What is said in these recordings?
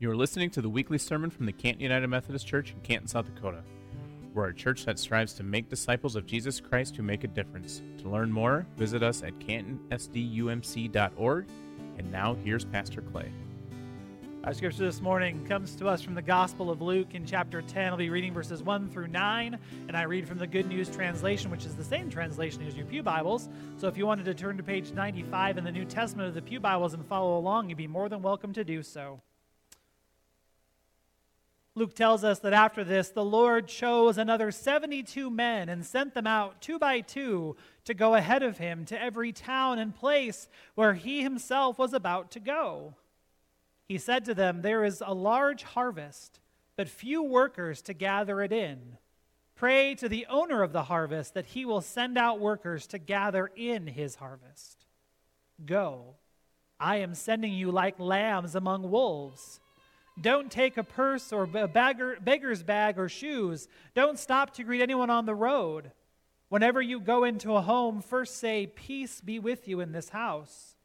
You are listening to the weekly sermon from the Canton United Methodist Church in Canton, South Dakota. We're a church that strives to make disciples of Jesus Christ who make a difference. To learn more, visit us at cantonsdumc.org. And now here's Pastor Clay. Our scripture this morning comes to us from the Gospel of Luke in chapter 10. I'll be reading verses 1 through 9, and I read from the Good News translation, which is the same translation as your Pew Bibles. So if you wanted to turn to page 95 in the New Testament of the Pew Bibles and follow along, you'd be more than welcome to do so. Luke tells us that after this, the Lord chose another 72 men and sent them out two by two to go ahead of him to every town and place where he himself was about to go. He said to them, There is a large harvest, but few workers to gather it in. Pray to the owner of the harvest that he will send out workers to gather in his harvest. Go, I am sending you like lambs among wolves. Don't take a purse or a bagger, beggar's bag or shoes. Don't stop to greet anyone on the road. Whenever you go into a home, first say, Peace be with you in this house.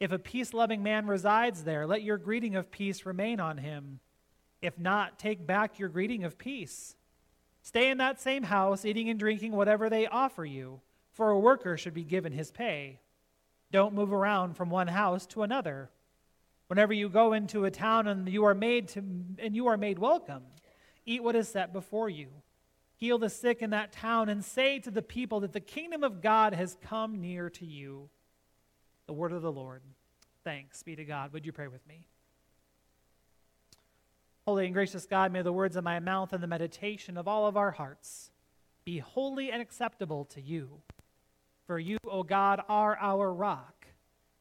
If a peace loving man resides there, let your greeting of peace remain on him. If not, take back your greeting of peace. Stay in that same house, eating and drinking whatever they offer you, for a worker should be given his pay. Don't move around from one house to another. Whenever you go into a town and you are made to and you are made welcome, eat what is set before you. Heal the sick in that town and say to the people that the kingdom of God has come near to you. The word of the Lord. Thanks be to God. Would you pray with me? Holy and gracious God, may the words of my mouth and the meditation of all of our hearts be holy and acceptable to you. For you, O God, are our rock,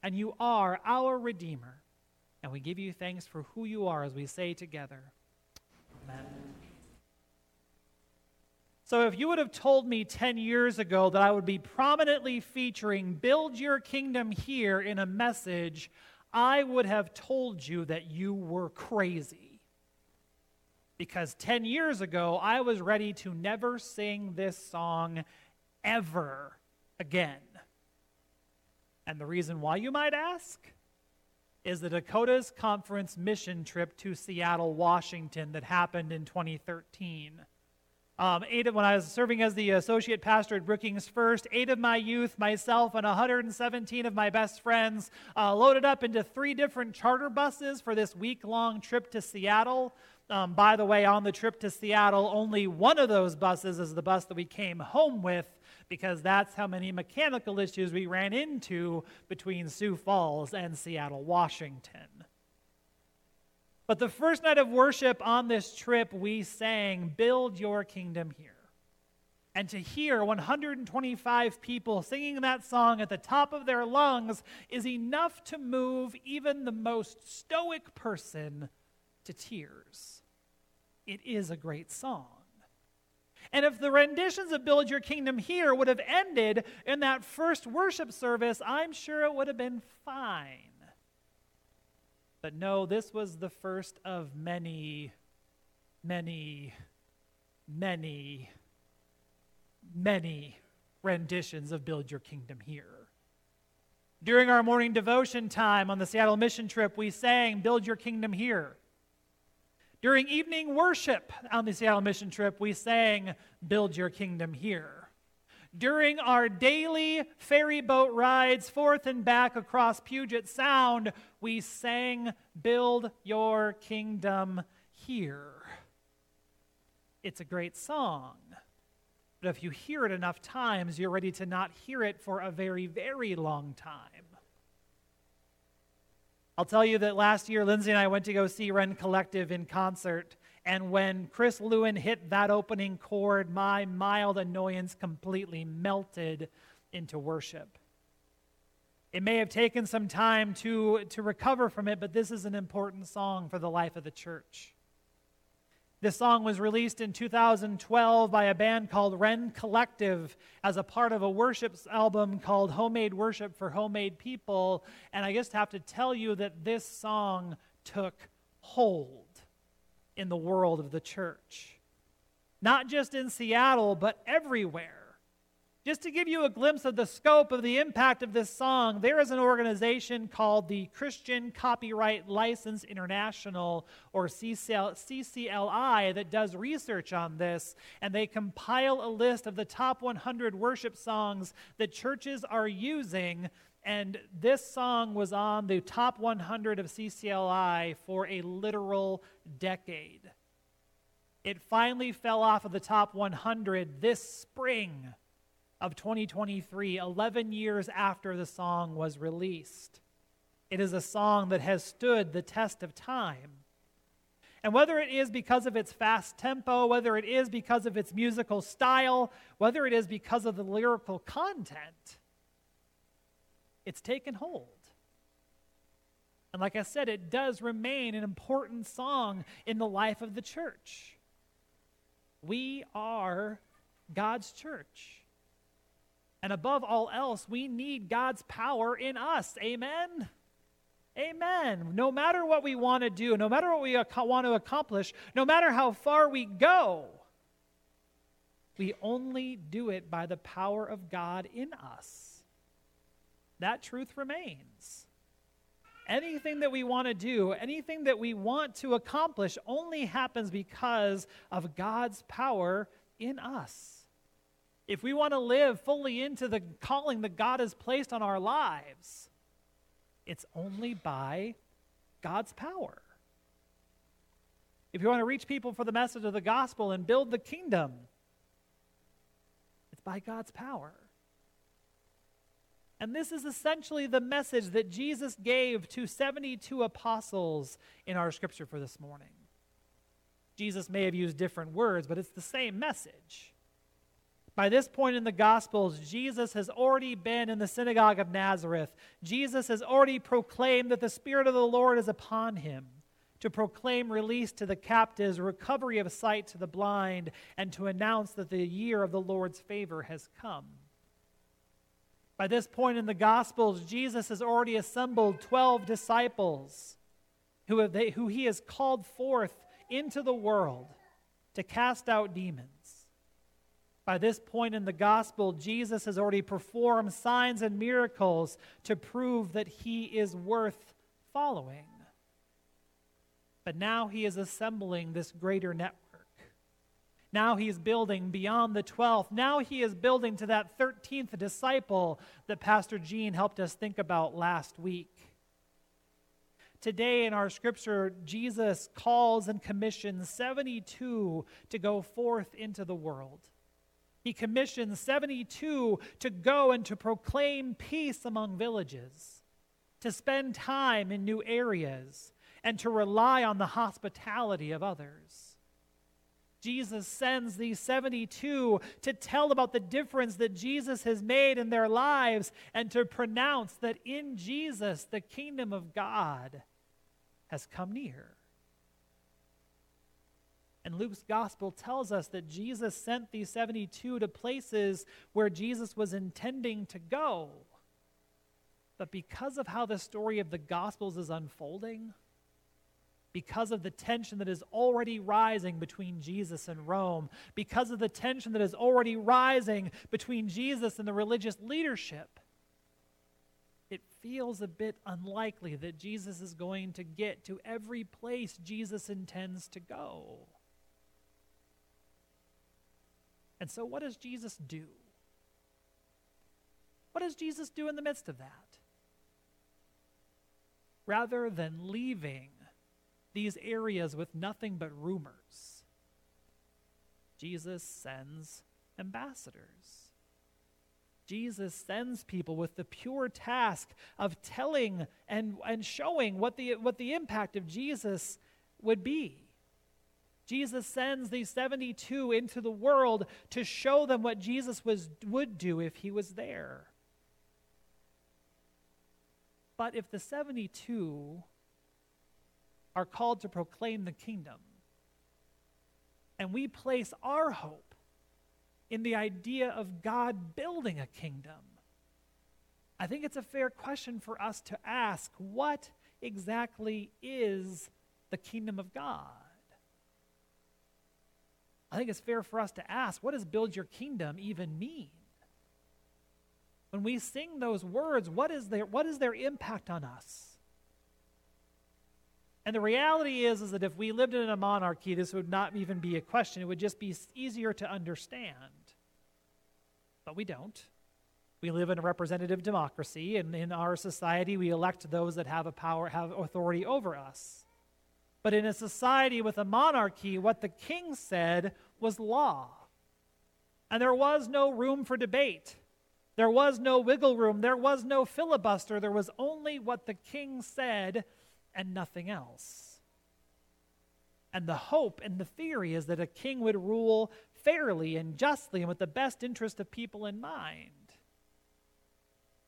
and you are our Redeemer. And we give you thanks for who you are as we say together, Amen. So, if you would have told me 10 years ago that I would be prominently featuring Build Your Kingdom Here in a message, I would have told you that you were crazy. Because 10 years ago, I was ready to never sing this song ever again. And the reason why, you might ask, is the Dakotas Conference mission trip to Seattle, Washington that happened in 2013. Um, eight of, when I was serving as the associate pastor at Brookings First, eight of my youth, myself, and 117 of my best friends uh, loaded up into three different charter buses for this week long trip to Seattle. Um, by the way, on the trip to Seattle, only one of those buses is the bus that we came home with because that's how many mechanical issues we ran into between Sioux Falls and Seattle, Washington. But the first night of worship on this trip, we sang, Build Your Kingdom Here. And to hear 125 people singing that song at the top of their lungs is enough to move even the most stoic person to tears. It is a great song. And if the renditions of Build Your Kingdom Here would have ended in that first worship service, I'm sure it would have been fine. But no, this was the first of many, many, many, many renditions of Build Your Kingdom Here. During our morning devotion time on the Seattle mission trip, we sang Build Your Kingdom Here. During evening worship on the Seattle mission trip, we sang Build Your Kingdom Here during our daily ferry boat rides forth and back across Puget Sound, we sang, Build Your Kingdom Here. It's a great song. But if you hear it enough times, you're ready to not hear it for a very, very long time. I'll tell you that last year, Lindsay and I went to go see Rend Collective in concert. And when Chris Llewellyn hit that opening chord, my mild annoyance completely melted into worship. It may have taken some time to, to recover from it, but this is an important song for the life of the church. This song was released in 2012 by a band called Rend Collective as a part of a worship album called Homemade Worship for Homemade People. And I just have to tell you that this song took hold in the world of the church. Not just in Seattle, but everywhere. Just to give you a glimpse of the scope of the impact of this song, there is an organization called the Christian Copyright License International, or CCLI, that does research on this, and they compile a list of the top 100 worship songs that churches are using. And this song was on the top 100 of CCLI for a literal decade. It finally fell off of the top 100 this spring of 2023, 11 years after the song was released. It is a song that has stood the test of time. And whether it is because of its fast tempo, whether it is because of its musical style, whether it is because of the lyrical content, it's taken hold. And like I said, it does remain an important song in the life of the church. We are God's church. And above all else, we need God's power in us. Amen? Amen. No matter what we want to do, no matter what we want to accomplish, no matter how far we go, we only do it by the power of God in us. That truth remains. Anything that we want to do, anything that we want to accomplish, only happens because of God's power in us. If we want to live fully into the calling that God has placed on our lives, it's only by God's power. If you want to reach people for the message of the gospel and build the kingdom, it's by God's power. And this is essentially the message that Jesus gave to 72 apostles in our scripture for this morning. Jesus may have used different words, but it's the same message. By this point in the Gospels, Jesus has already been in the synagogue of Nazareth. Jesus has already proclaimed that the Spirit of the Lord is upon him to proclaim release to the captives, recovery of sight to the blind, and to announce that the year of the Lord's favor has come. By this point in the Gospels, Jesus has already assembled 12 disciples who, they, who he has called forth into the world to cast out demons. By this point in the gospel, Jesus has already performed signs and miracles to prove that he is worth following. But now he is assembling this greater network. Now he is building beyond the 12th. Now he is building to that 13th disciple that Pastor Gene helped us think about last week. Today in our scripture, Jesus calls and commissions 72 to go forth into the world. He commissions 72 to go and to proclaim peace among villages, to spend time in new areas, and to rely on the hospitality of others. Jesus sends these 72 to tell about the difference that Jesus has made in their lives and to pronounce that in Jesus the kingdom of God has come near. And Luke's gospel tells us that Jesus sent these 72 to places where Jesus was intending to go. But because of how the story of the gospels is unfolding, because of the tension that is already rising between Jesus and Rome, because of the tension that is already rising between Jesus and the religious leadership, it feels a bit unlikely that Jesus is going to get to every place Jesus intends to go. And so, what does Jesus do? What does Jesus do in the midst of that? Rather than leaving these areas with nothing but rumors, Jesus sends ambassadors. Jesus sends people with the pure task of telling and, and showing what the, what the impact of Jesus would be. Jesus sends these 72 into the world to show them what Jesus was, would do if he was there. But if the 72 are called to proclaim the kingdom, and we place our hope in the idea of God building a kingdom, I think it's a fair question for us to ask what exactly is the kingdom of God? I think it's fair for us to ask what does build your kingdom even mean? when we sing those words, what is their, what is their impact on us? And the reality is, is that if we lived in a monarchy, this would not even be a question. It would just be easier to understand. But we don't. We live in a representative democracy, and in our society, we elect those that have a power, have authority over us. But in a society with a monarchy, what the king said was law. And there was no room for debate. There was no wiggle room. There was no filibuster. There was only what the king said and nothing else. And the hope and the theory is that a king would rule fairly and justly and with the best interest of people in mind.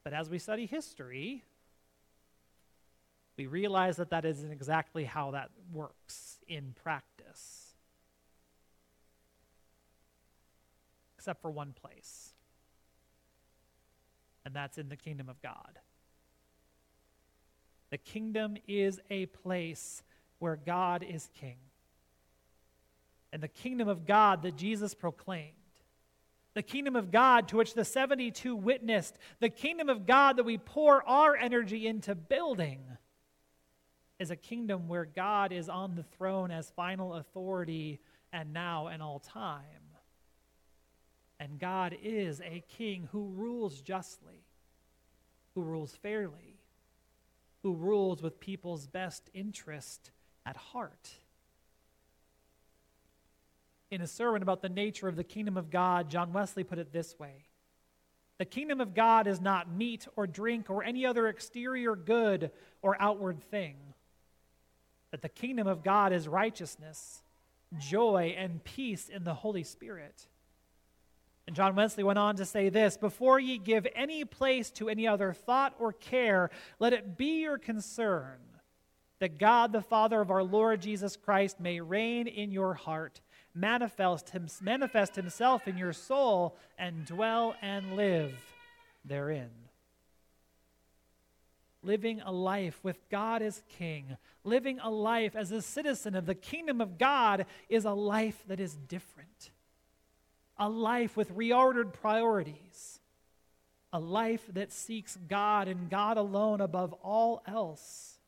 But as we study history, we realize that that isn't exactly how that works in practice. Except for one place, and that's in the kingdom of God. The kingdom is a place where God is king. And the kingdom of God that Jesus proclaimed, the kingdom of God to which the 72 witnessed, the kingdom of God that we pour our energy into building, is a kingdom where God is on the throne as final authority and now and all time. And God is a king who rules justly, who rules fairly, who rules with people's best interest at heart. In a sermon about the nature of the kingdom of God, John Wesley put it this way The kingdom of God is not meat or drink or any other exterior good or outward thing, but the kingdom of God is righteousness, joy, and peace in the Holy Spirit. And John Wesley went on to say this Before ye give any place to any other thought or care, let it be your concern that God, the Father of our Lord Jesus Christ, may reign in your heart, manifest, him, manifest himself in your soul, and dwell and live therein. Living a life with God as King, living a life as a citizen of the kingdom of God, is a life that is different a life with reordered priorities, a life that seeks God and God alone above all else.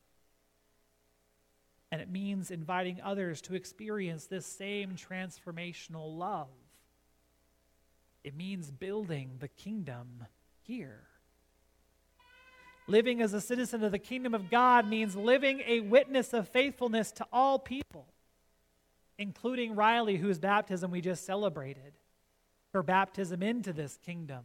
And it means inviting others to experience this same transformational love. It means building the kingdom here. Living as a citizen of the kingdom of God means living a witness of faithfulness to all people, including Riley, whose baptism we just celebrated her baptism into this kingdom.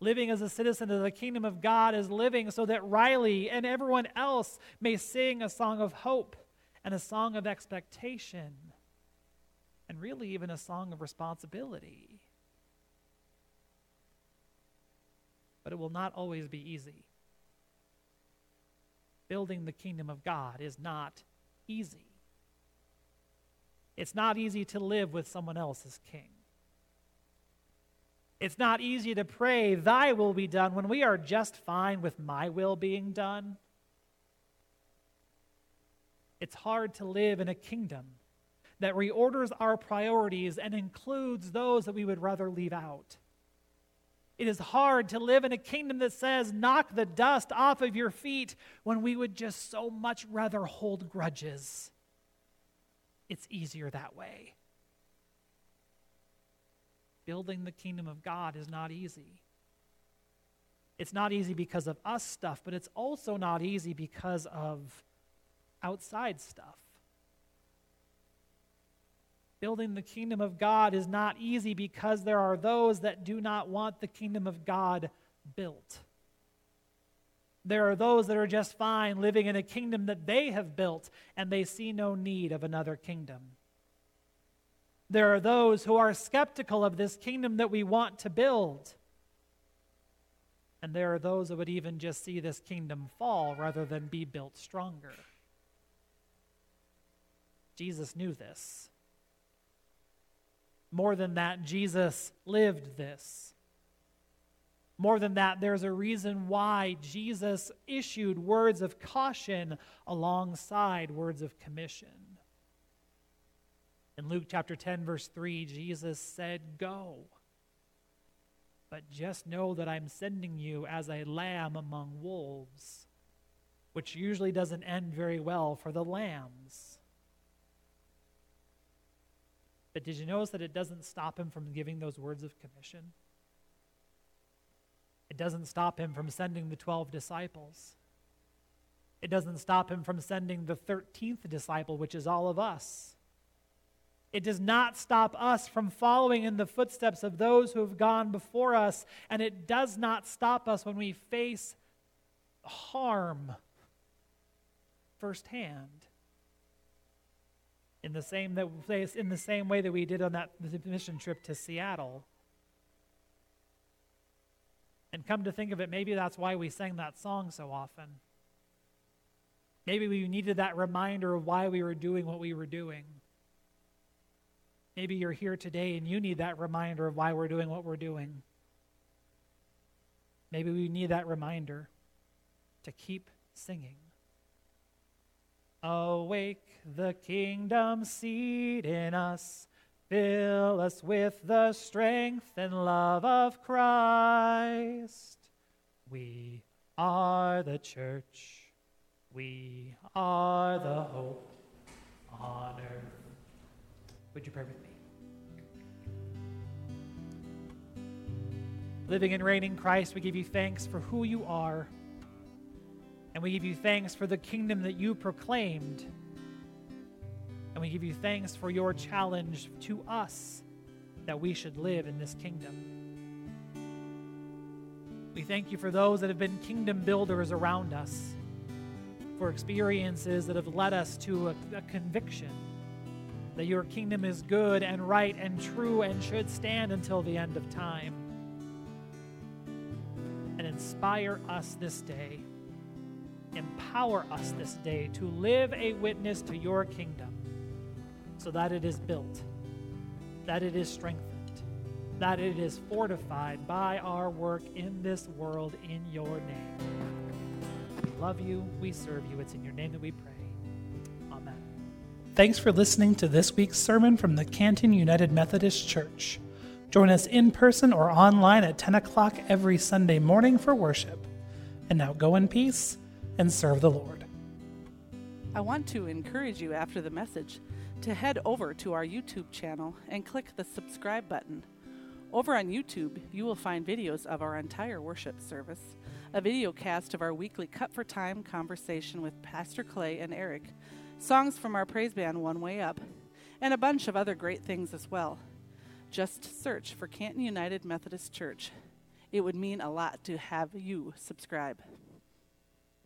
Living as a citizen of the kingdom of God is living so that Riley and everyone else may sing a song of hope and a song of expectation, and really even a song of responsibility. But it will not always be easy. Building the kingdom of God is not easy. It's not easy to live with someone else as king. It's not easy to pray, Thy will be done, when we are just fine with my will being done. It's hard to live in a kingdom that reorders our priorities and includes those that we would rather leave out. It is hard to live in a kingdom that says, knock the dust off of your feet when we would just so much rather hold grudges. It's easier that way building the kingdom of God is not easy. It's not easy because of us stuff, but it's also not easy because of outside stuff. Building the kingdom of God is not easy because there are those that do not want the kingdom of God built. There are those that are just fine living in a kingdom that they have built and they see no need of another kingdom. There are those who are skeptical of this kingdom that we want to build. And there are those that would even just see this kingdom fall rather than be built stronger. Jesus knew this. More than that, Jesus lived this. More than that, there's a reason why Jesus issued words of caution alongside words of commission. In Luke chapter 10, verse 3, Jesus said, Go. but just know that I'm sending you as a lamb among wolves, which usually doesn't end very well for the lambs. But did you notice that it doesn't stop him from giving those words of commission? It doesn't stop him from sending the 12 disciples. It doesn't stop him from sending the 13th disciple, which is all of us. It does not stop us from following in the footsteps of those who have gone before us, and it does not stop us when we face harm firsthand. In the same that place in the same way that we did on that mission trip to Seattle. And come to think of it, maybe that's why we sang that song so often. Maybe we needed that reminder of why we were doing what we were doing. Maybe you're here today and you need that reminder of why we're doing what we're doing. Maybe we need that reminder to keep singing. Awake the kingdom seed in us. Fill us with the strength and love of Christ. We are the church. We are the hope on earth. Would you pray with me? Living and reigning Christ, we give you thanks for who you are. And we give you thanks for the kingdom that you proclaimed. And we give you thanks for your challenge to us that we should live in this kingdom. We thank you for those that have been kingdom builders around us, for experiences that have led us to a, a conviction that your kingdom is good and right and true and should stand until the end of time and inspire us this day. Empower us this day to live a witness to your kingdom so that it is built, that it is strengthened, that it is fortified by our work in this world in your name. We love you, we serve you. It's in your name that we pray. Amen. Thanks for listening to this week's sermon from the Canton United Methodist Church. Join us in person or online at 10 o'clock every Sunday morning for worship. And now go in peace and serve the Lord. I want to encourage you after the message to head over to our YouTube channel and click the subscribe button. Over on YouTube, you will find videos of our entire worship service, a video cast of our weekly Cut for Time conversation with Pastor Clay and Eric, songs from our praise band One Way Up, and a bunch of other great things as well. Just search for Canton United Methodist Church. It would mean a lot to have you subscribe.